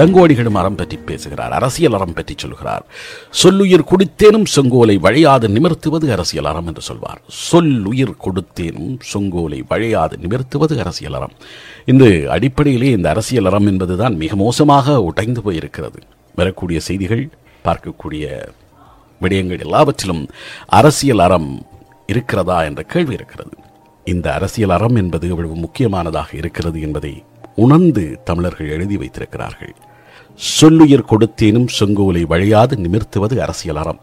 இளங்கோடிகளும் அறம் பற்றி பேசுகிறார் அரசியல் அறம் பற்றி சொல்கிறார். சொல்லுயிர் கொடுத்தேனும் செங்கோலை வழையாது நிமிர்த்துவது அரசியல் அறம் என்று சொல்வார். சொல்லுயிர் கொடுத்தேனும் செங்கோலை வழையாது நிமிர்த்துவது அரசியல் அறம். இந்த அடிப்படையிலே இந்த அரசியல் அறம் என்பதுதான் மிக மோசமாக உடைந்து போயிருக்கிறது. வரக்கூடிய செய்திகள் பார்க்கக்கூடிய விடயங்கள் எல்லாவற்றிலும் அரசியல் அறம் இருக்கிறதா என்ற கேள்வி இருக்கிறது. இந்த அரசியல் அறம் என்பது எவ்வளவு முக்கியமானதாக இருக்கிறது என்பதை உணர்ந்து தமிழர்கள் எழுதி வைத்திருக்கிறார்கள். சொல்லுயிர் கொடுத்தேனும் செங்கோலை வழியாது நிமிர்த்துவது அரசியல் அறம்.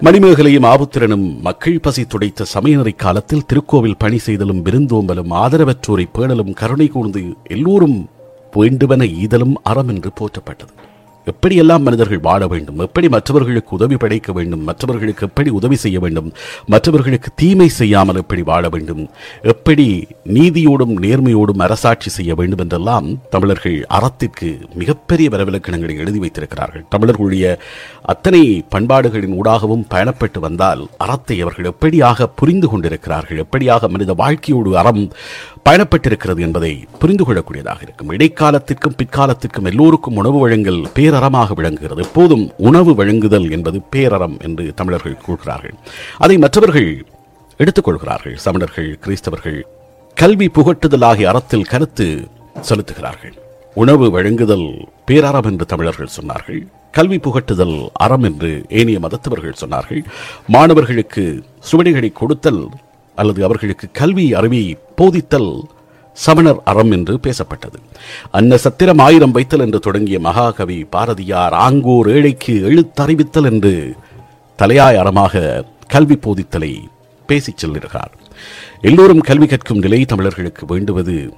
மணிமேகலையும் ஆபுத்திரனும் மக்கள் பசி துடைத்த சமயநெறி காலத்தில் திருக்கோவில் பணி செய்தலும் விருந்தோம்பலும் ஆதரவற்றோரை பேணலும் கருணை கூர்ந்து எல்லோரும் வேண்டுவன ஈதலும் அறம் என்று போற்றப்பட்டது. எப்படியெல்லாம் மனிதர்கள் வாழ வேண்டும்? எப்படி மற்றவர்களுக்கு உதவி படைக்க வேண்டும்? மற்றவர்களுக்கு எப்படி உதவி செய்ய வேண்டும்? மற்றவர்களுக்கு தீமை செய்யாமல் எப்படி வாழ வேண்டும்? எப்படி நீதியோடும் நேர்மையோடும் அரசாட்சி செய்ய வேண்டும் என்றெல்லாம் தமிழர்கள் அறத்திற்கு மிகப்பெரிய வரவிலக்கணங்களை எழுதி வைத்திருக்கிறார்கள். தமிழர்களுடைய அத்தனை பண்பாடுகளின் ஊடாகவும் பயணப்பட்டு வந்தால் அறத்தை அவர்கள் எப்படியாக புரிந்து கொண்டிருக்கிறார்கள்? எப்படியாக மனித வாழ்க்கையோடு அறம் பயணப்பட்டிருக்கிறது என்பதை புரிந்து கொள்ளக்கூடியதாக இருக்கும். இடைக்காலத்திற்கும் பிற்காலத்திற்கும் எல்லோருக்கும் உணவு வழங்கல் பேரறமாக விளங்குகிறது. எப்போதும் உணவு வழங்குதல் என்பது பேரறம் என்று தமிழர்கள் கூறுகிறார்கள். அதை மற்றவர்கள் எடுத்துக்கொள்கிறார்கள் சமணர்கள் கிறிஸ்தவர்கள் கல்வி புகட்டுதல் ஆகிய அறத்தில் கருத்து செலுத்துகிறார்கள். உணவு வழங்குதல் பேரறம் என்று தமிழர்கள் சொன்னார்கள். கல்வி புகட்டுதல் அறம் என்று ஏனைய மதத்தவர்கள் சொன்னார்கள். மாணவர்களுக்கு சுவடிகளை கொடுத்தல் அல்லது அவர்களுக்கு கல்வி அறிவி போதித்தல் சமணர் அறம் என்று பேசப்பட்டது. அன்ன சத்திரம் ஆயிரம் வைத்தல் என்று தொடங்கிய மகாகவி பாரதியார் ஆங்கோர் ஏழைக்கு எழுத்தறிவித்தல் என்று தலையாய் அறமாக கல்வி போதித்தலை பேசிச் செல்கிறார். எல்லோரும் கல்வி கற்கும் நிலை தமிழர்களுக்கு வேண்டுவது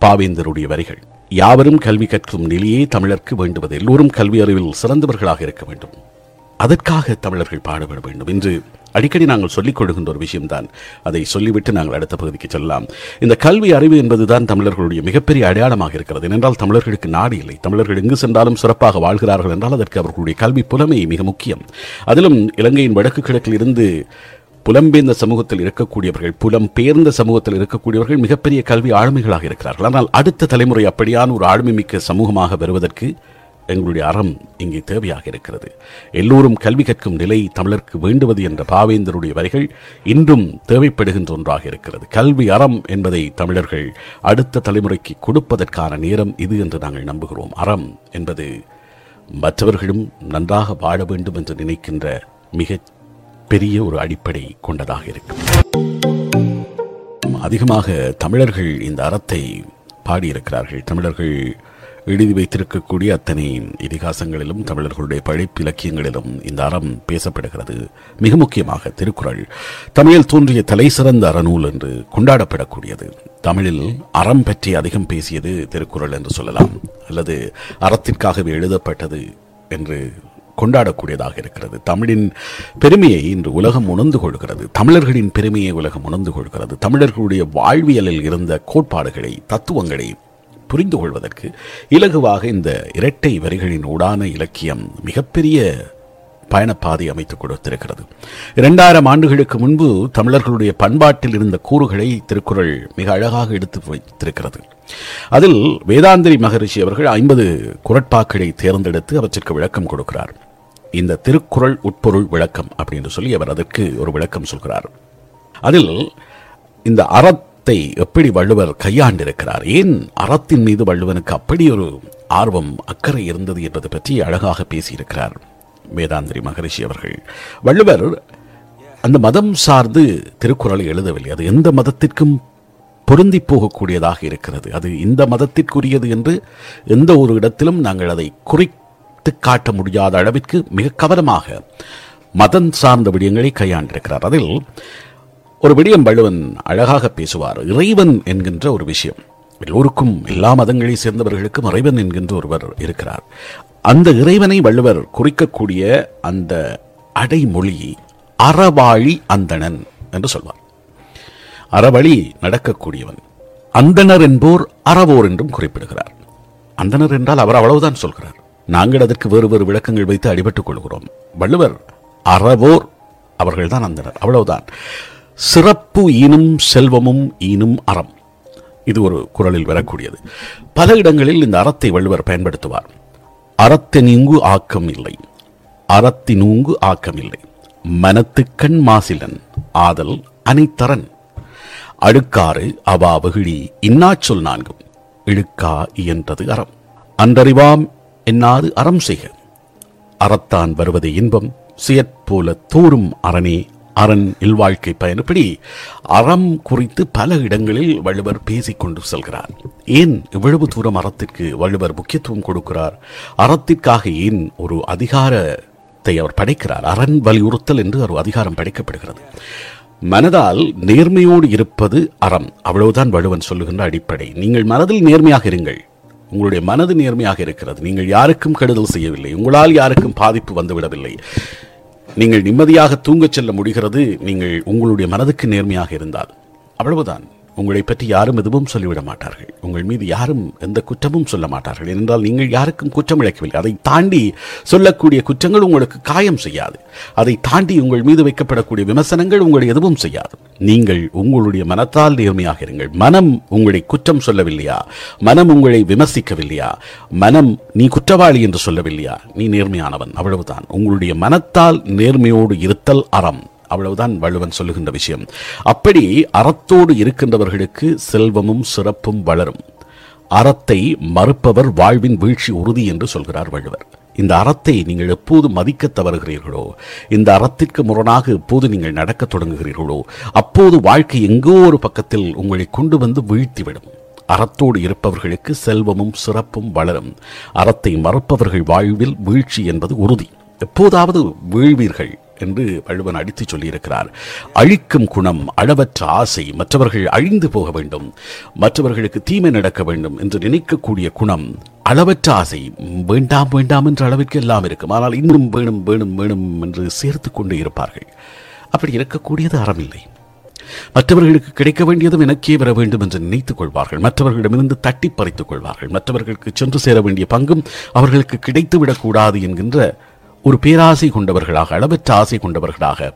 பாவேந்தருடைய வரிகள். யாவரும் கல்வி கற்கும் நிலையே தமிழர்க்கு வேண்டுவது. எல்லோரும் கல்வி அறிவில் சிறந்தவர்களாக இருக்க வேண்டும். அதற்காக தமிழர்கள் பாடுபட வேண்டும். என்று அடிக்கடி நாங்கள் சொல்லிக் கொள்கின்ற ஒரு விஷயம்தான். அதை சொல்லிவிட்டு நாங்கள் அடுத்த பகுதிக்கு செல்லலாம். இந்த கல்வி அறிவு என்பதுதான் தமிழர்களுடைய மிகப்பெரிய அடையாளமாக இருக்கிறது. ஏனென்றால் தமிழர்களுக்கு நாடு இல்லை. தமிழர்கள் எங்கு சென்றாலும் சிறப்பாக வாழ்கிறார்கள் என்றால் அதற்கு அவர்களுடைய கல்வி புலமை மிக முக்கியம். அதிலும் இலங்கையின் வடக்கு கிழக்கில் இருந்து புலம்பெயர்ந்த சமூகத்தில் இருக்கக்கூடியவர்கள் புலம் பெயர்ந்த சமூகத்தில் இருக்கக்கூடியவர்கள் மிகப்பெரிய கல்வி ஆளுமைகளாக இருக்கிறார்கள். ஆனால் அடுத்த தலைமுறை அப்படியான ஒரு ஆளுமை மிக்க சமூகமாக வருவதற்கு எங்களுடைய அறம் இங்கே தேவையாக இருக்கிறது. எல்லோரும் கல்வி கற்கும் நிலை தமிழருக்கு வேண்டுவது என்ற பாவேந்தருடைய வரிகள் இன்றும் தேவைப்படுகின்ற ஒன்றாக இருக்கிறது. கல்வி அறம் என்பதை தமிழர்கள் அடுத்த தலைமுறைக்கு கொடுப்பதற்கான நேரம் இது என்று நாங்கள் நம்புகிறோம். அறம் என்பது மற்றவர்களும் நன்றாக வாழ வேண்டும் என்று நினைக்கின்ற மிக பெரிய ஒரு அடிப்படை கொண்டதாக இருக்கும். அதிகமாக தமிழர்கள் இந்த அறத்தை பாடியிருக்கிறார்கள். தமிழர்கள் எழுதி வைத்திருக்கக்கூடிய அத்தனை இதிகாசங்களிலும் தமிழர்களுடைய படைப்பு இலக்கியங்களிலும் இந்த அறம் பேசப்படுகிறது. மிக முக்கியமாக திருக்குறள். தமிழில் தோன்றிய தலை சிறந்த அறநூல் என்று கொண்டாடப்படக்கூடியது. தமிழில் அறம் பற்றி அதிகம் பேசியது திருக்குறள் என்று சொல்லலாம். அல்லது அறத்திற்காகவே எழுதப்பட்டது என்று கொண்டாடக்கூடியதாக இருக்கிறது. தமிழின் பெருமையை இன்று உலகம் உணர்ந்து கொள்கிறது. தமிழர்களின் பெருமையை உலகம் உணர்ந்து கொள்கிறது. தமிழர்களுடைய வாழ்வியலில் இருந்த கோட்பாடுகளை தத்துவங்களை புரிந்து கொள்வதற்கு இலகுவாக இந்த இரட்டை வரிகளின் ஊடான இலக்கியம் மிகப்பெரிய பயணப்பாதை அமைத்துக் கொடுத்திருக்கிறது. இரண்டாயிரம் ஆண்டுகளுக்கு முன்பு தமிழர்களுடைய பண்பாட்டில் இருந்த கூறுகளை திருக்குறள் மிக அழகாக எடுத்து வைத்திருக்கிறது. அதில் வேதாந்திரி மகரிஷி அவர்கள் ஐம்பது குரட்பாக்களை தேர்ந்தெடுத்து அவற்றிற்கு விளக்கம் கொடுக்கிறார். இந்த திருக்குறள் உட்பொருள் விளக்கம் அப்படின்னு சொல்லி அவர் அதற்கு ஒரு விளக்கம் சொல்கிறார். அதில் இந்த அறத்தை எப்படி வள்ளுவர் கையாண்டிருக்கிறார்? ஏன் அறத்தின் மீது வள்ளுவனுக்கு அப்படி ஒரு ஆர்வம் அக்கறை இருந்தது என்பது பற்றி அழகாக பேசியிருக்கிறார் வேதாந்திரி மகரிஷி அவர்கள். வள்ளுவர் அந்த மதம் சார்ந்து திருக்குறளை எழுதவில்லை. அது எந்த மதத்திற்கும் பொருந்தி போகக்கூடியதாக இருக்கிறது. அது இந்த மதத்திற்குரியது என்று எந்த ஒரு இடத்திலும் நாங்கள் அதை குறித்து காட்ட முடியாத அளவிற்கு மிக கவனமாக மதம் சார்ந்த விடயங்களை கையாண்டிருக்கிறார். அதில் ஒரு விடியம் வள்ளுவன் அழகாக பேசுவார். இறைவன் என்கின்ற ஒரு விஷயம். எல்லோருக்கும் எல்லா மதங்களை சேர்ந்தவர்களுக்கும் இறைவன் என்கின்ற ஒருவர் இருக்கிறார். அந்த இறைவனை வள்ளுவர் குறிக்கக்கூடிய அந்த அடைமொழி அறவாழி அந்தணன் என்று சொல்வார். அறவழி நடக்கக்கூடியவன். அந்தணர் என்போர் அறவோர் என்றும் குறிப்பிடுகிறார். அந்தணர் என்றால் அவர் அவ்வளவுதான் சொல்கிறார். நாங்கள் அதற்கு வேறு வேறு விளக்கங்கள் வைத்து அடிபட்டுக் கொள்கிறோம். வள்ளுவர் அறவோர் அவர்கள்தான் அந்தனர் அவ்வளவுதான். சிறப்பு ஈனும் செல்வமும் ஈனும் அறம். இது ஒரு குரலில் வரக்கூடியது. பல இடங்களில் இந்த அறத்தை வள்ளுவர் பயன்படுத்துவார். அறத்தினூங்கு ஆக்கம் இல்லை. அறத்தினூங்கு ஆக்கம் இல்லை. மனத்துக்கண் மாசிலன் ஆதல் அனைத்தரன். அடுக்காறு அவா வெகுழி இன்னாச்சொல் நான்கும். இழுக்கா இயன்றது அறம். அன்றறிவாம் என்னாது அறம் செய்க. அறத்தான் வருவது இன்பம். செயற்போல தோறும் அரணே அரண் இல்வாழ்க்கை பயணப்படி அறம் குறித்து பல இடங்களில் வள்ளுவர் பேசிக்கொண்டு செல்கிறார். ஏன் இவ்வளவு தூரம் அறத்திற்கு வள்ளுவர் முக்கியத்துவம் கொடுக்கிறார்? அறத்திற்காக ஏன் ஒரு அதிகாரத்தை அவர் படைக்கிறார்? அரண் வலியுறுத்தல் என்று ஒரு அதிகாரம் படைக்கப்படுகிறது. மனதால் நேர்மையோடு இருப்பது அறம். அவ்வளவுதான் வள்ளுவன் சொல்லுகின்ற அடிப்படை. நீங்கள் மனதில் நேர்மையாக இருங்கள். உங்களுடைய மனது நேர்மையாக இருக்கிறது. நீங்கள் யாருக்கும் கெடுதல் செய்யவில்லை. உங்களால் யாருக்கும் பாதிப்பு வந்துவிடவில்லை. நீங்கள் நிம்மதியாக தூங்கச் செல்ல முடிகிறது. நீங்கள் உங்களுடைய மனதுக்கு நேர்மையாக இருந்தால். அவ்வளவுதான். உங்களை பற்றி யாரும் எதுவும் சொல்லிவிட மாட்டார்கள். உங்கள் மீது யாரும் எந்த குற்றமும் சொல்ல மாட்டார்கள். என்றால் நீங்கள் யாருக்கும் குற்றம் இழைக்கவில்லை. அதை தாண்டி சொல்லக்கூடிய குற்றங்கள் உங்களுக்கு காயம் செய்யாது. அதை தாண்டி உங்கள் மீது வைக்கப்படக்கூடிய விமர்சனங்கள் உங்களை எதுவும் செய்யாது. நீங்கள் உங்களுடைய மனத்தால் நேர்மையாக இருங்கள். மனம் உங்களை குற்றம் சொல்லவில்லையா? மனம் உங்களை விமர்சிக்கவில்லையா? மனம் நீ குற்றவாளி என்று சொல்லவில்லையா? நீ நேர்மையானவன். அவ்வளவுதான். உங்களுடைய மனத்தால் நேர்மையோடு இருத்தல் அறம். அவ்வளவுதான் வள்ளுவன் சொல்லுகின்ற விஷயம். அப்படி அறத்தோடு இருக்கின்றவர்களுக்கு செல்வமும் சிறப்பும் வளரும். அறத்தை மறுப்பவர் வாழ்வின் வீழ்ச்சி உறுதி என்று சொல்கிறார் வள்ளுவர். இந்த அறத்தை நீங்கள் எப்போது மதிக்க தவறுகிறீர்களோ இந்த அறத்திற்கு முரணாக எப்போது நீங்கள் நடக்கத் தொடங்குகிறீர்களோ அப்போது வாழ்க்கை எங்கோ ஒரு பக்கத்தில் உங்களை கொண்டு வந்து வீழ்த்திவிடும். அறத்தோடு இருப்பவர்களுக்கு செல்வமும் சிறப்பும் வளரும். அறத்தை மறுப்பவர்கள் வாழ்வில் வீழ்ச்சி என்பது உறுதி. எப்போதாவது வீழ்வீர்கள். என்று வள்ளுவன் அடித்து சொல்லியிருக்கிறார். அழிக்கும் குணம் அளவற்ற ஆசை மற்றவர்கள் அழிந்து போக வேண்டும் மற்றவர்களுக்கு தீமை நடக்க வேண்டும் என்று நினைக்கக்கூடிய குணம் அளவற்ற ஆசை வேண்டாம் வேண்டாம் என்ற அளவிற்கு எல்லாம் இருக்கும். ஆனால் இன்னும் வேணும் வேணும் வேணும் என்று சேர்த்து கொண்டு இருப்பார்கள். அப்படி இருக்கக்கூடியது அறமில்லை. மற்றவர்களுக்கு கிடைக்க வேண்டியதும் எனக்கே வர வேண்டும் என்று நினைத்துக் கொள்வார்கள். மற்றவர்களிடமிருந்து தட்டி பறித்துக் கொள்வார்கள். மற்றவர்களுக்கு சென்று சேர வேண்டிய பங்கும் அவர்களுக்கு கிடைத்து விடக்கூடாது என்கின்ற ஒரு பேராசை கொண்டவர்களாக அளவற்ற ஆசை கொண்டவர்களாக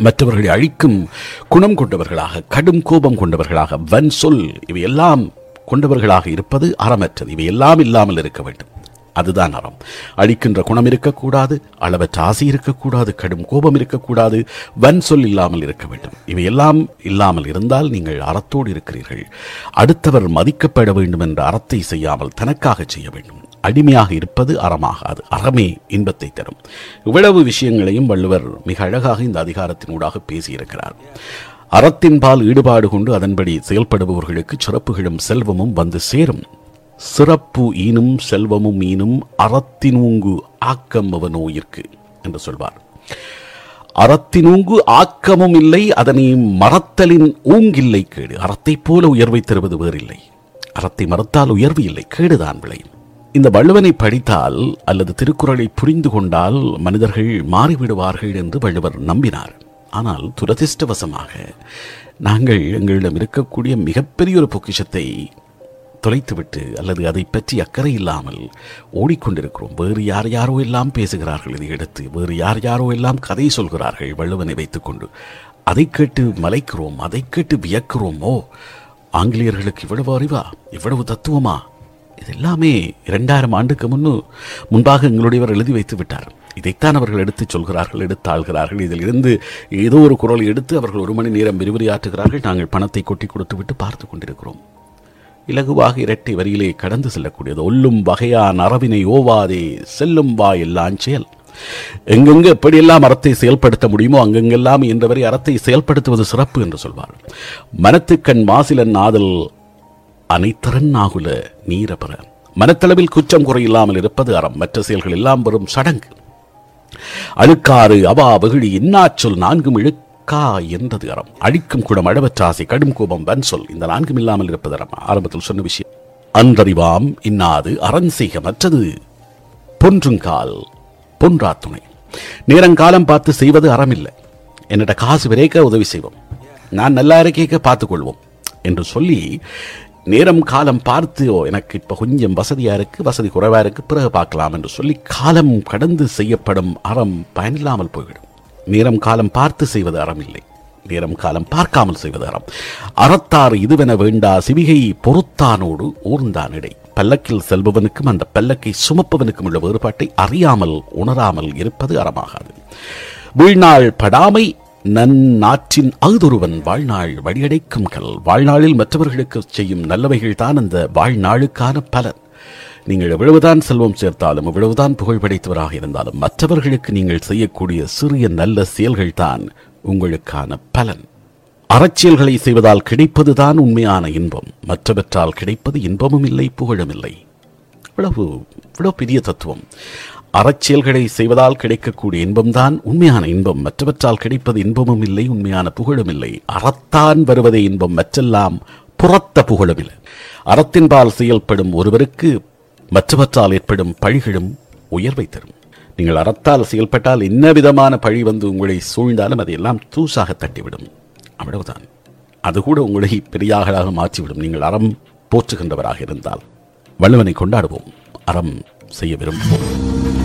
மற்றவர்களை அழிக்கும் குணம் கொண்டவர்களாக கடும் கோபம் கொண்டவர்களாக வன் சொல் இவையெல்லாம் கொண்டவர்களாக இருப்பது அறமற்றது. இவையெல்லாம் இல்லாமல் இருக்க வேண்டும். அதுதான் அறம். அழிக்கின்ற குணம் இருக்கக்கூடாது அளவற்ற ஆசை இருக்கக்கூடாது கடும் கோபம் இருக்கக்கூடாது வன் சொல் இல்லாமல் இருக்க வேண்டும். இவையெல்லாம் இல்லாமல் இருந்தால் நீங்கள் அறத்தோடு இருக்கிறீர்கள். அடுத்தவர் மதிக்கப்பட வேண்டும் என்ற அறத்தை செய்யாமல் தனக்காக செய்ய வேண்டும். அடிமையாக இருப்பது அறமாகாது. அறமே இன்பத்தை தரும். இவ்வளவு விஷயங்களையும் வள்ளுவர் மிக அழகாக இந்த அதிகாரத்தினூடாக பேசியிருக்கிறார். அறத்தின்பால் ஈடுபாடு கொண்டு அதன்படி செயல்படுபவர்களுக்கு சிறப்புகளும் செல்வமும் வந்து சேரும். சிறப்பு ஈனும் செல்வமும் ஈனும் அறத்தினூங்கு ஆக்கம் அவனோயிற்கு என்று சொல்வார். அறத்தினூங்கு ஆக்கமும் இல்லை அதனை மறத்தலின் ஊங்கில்லை கேடு. அறத்தைப் போல உயர்வை தருவது வேறில்லை. அறத்தை மறுத்தால் உயர்வு இல்லை கேடுதான் விளையும். இந்த வள்ளுவனை படித்தால் அல்லது திருக்குறளை புரிந்து கொண்டால் மனிதர்கள் மாறிவிடுவார்கள் என்று வள்ளுவர் நம்பினார். ஆனால் துரதிர்ஷ்டவசமாக நாங்கள் எங்களிடம் இருக்கக்கூடிய மிகப்பெரிய ஒரு பொக்கிஷத்தை தொலைத்துவிட்டு அல்லது அதை பற்றி அக்கறை இல்லாமல் ஓடிக்கொண்டிருக்கிறோம். வேறு யார் யாரோ எல்லாம் பேசுகிறார்கள் இதை எடுத்து வேறு யார் யாரோ எல்லாம் கதை சொல்கிறார்கள் வள்ளுவனை வைத்துக்கொண்டு. அதை கேட்டு மலைக்கிறோம் அதை கேட்டு வியக்கிறோமோ? ஆங்கிலேயர்களுக்கு இவ்வளவு அறிவா? இவ்வளவு தத்துவமா? இது எல்லாமே இரண்டாயிரம் ஆண்டுக்கு முன்னு முன்பாக எங்களுடையவர் எழுதி வைத்து விட்டார் இதைத்தான் அவர்கள் எடுத்துச் சொல்கிறார்கள் எடுத்து ஆள்கிறார்கள் இதில் இருந்து ஏதோ ஒரு குரல் எடுத்து அவர்கள் ஒரு மணி நேரம் விரிவுரையாற்றுகிறார்கள் நாங்கள் பணத்தை கொட்டி கொடுத்து விட்டு பார்த்து கொண்டிருக்கிறோம். இலகுவாக இரட்டை வரியிலே கடந்து செல்லக்கூடியது. ஒல்லும் வகையான் அறவினை ஓவாதே செல்லும் வா எல்லாம் செயல். எங்கெங்கு எப்படியெல்லாம் அறத்தை செயல்படுத்த முடியுமோ அங்கெங்கெல்லாம் என்றவரை அறத்தை செயல்படுத்துவது சிறப்பு என்று சொல்வார். மனத்துக்கண் மாசிலன் ஆதல் அனைத்தரன் ஆகுல நீரபர. மனத்தளவில் குற்றம் குறையில்லாமல் இருப்பது அறம். மற்ற செயல்கள் எல்லாம் வரும் சடங்கு. அழுக்காறு அவா வெகுழி இன்னாச்சொல் நான்கும் இழுக்கா என்றது அறம். அழிக்கும் குடம் அளவற்ற ஆசை கடும் கோபம் வன் சொல் இந்த நான்கும் இல்லாமல் இருப்பது அறம். ஆரம்பத்தில் சொன்ன விஷயம். அன்றறிவாம் இன்னாது அறன் செய்க மற்றது. பொன்றுங்கால் பொன்றா துணை. நேரங்காலம் பார்த்து செய்வது அறமில்லை. என்னிட காசு விரைக்க உதவி செய்வோம். நான் நல்லா இருக்கைக்க பார்த்துக்கொள்வோம். என்று சொல்லி நேரம் காலம் பார்த்து ஓ எனக்கு இப்போ கொஞ்சம் வசதியாக இருக்கு வசதி குறைவாக இருக்கு பிறகு பார்க்கலாம் என்று சொல்லி காலம் கடந்து செய்யப்படும் அறம் பயனில்லாமல் போய்விடும். நேரம் காலம் பார்த்து செய்வது அறம் இல்லை. நேரம் காலம் பார்க்காமல் செய்வது அறம். அறத்தார் இதுவென வேண்டா சிவிகை பொறுத்தானோடு ஊர்ந்தான் இடை. பல்லக்கில் செல்பவனுக்கும் அந்த பல்லக்கை சுமப்பவனுக்கும் உள்ள வேறுபாட்டை அறியாமல் உணராமல் இருப்பது அறமாகாது. வீழ்நாள் படாமை நன்னாற்றின் அகுதொருவன் வாழ்நாள் வழியடைக்கும் கல். வாழ்நாளில் மற்றவர்களுக்கு செய்யும் நல்லவைகள் தான் அந்த வாழ்நாளுக்கான பலன். நீங்கள் எவ்வளவுதான் செல்வம் சேர்த்தாலும் எவ்வளவுதான் புகழ் படைத்தவராக இருந்தாலும் மற்றவர்களுக்கு நீங்கள் செய்யக்கூடிய சிறிய நல்ல செயல்கள் தான் உங்களுக்கான பலன். அறச்செயல்களை செய்வதால் கிடைப்பதுதான் உண்மையான இன்பம். மற்றவற்றால் கிடைப்பது இன்பமும் இல்லை புகழும் இல்லை. இவ்வளவு இவ்வளவு பெரிய தத்துவம். அறச்செயல்களை செய்வதால் கிடைக்கக்கூடிய இன்பம்தான் உண்மையான இன்பம். மற்றவற்றால் கிடைப்பது இன்பமும் இல்லை உண்மையான புகழும் இல்லை. அறத்தான் வருவதே இன்பம் மற்றெல்லாம் புறத்த புகழும் இல்லை. அறத்தின்பால் செயல்படும் ஒருவருக்கு மற்றவற்றால் ஏற்படும் பழிகளும் உயர்வை தரும். நீங்கள் அறத்தால் செயல்பட்டால் என்ன விதமான பழி வந்து உங்களை சூழ்ந்தாலும் அதையெல்லாம் தூசாக தட்டிவிடும். அவ்வளவுதான். அது கூட உங்களை பெரியாகளாக மாற்றிவிடும். நீங்கள் அறம் போற்றுகின்றவராக இருந்தால் வள்ளுவனை கொண்டாடுவோம். அறம் செய்ய விரும்புவோம்.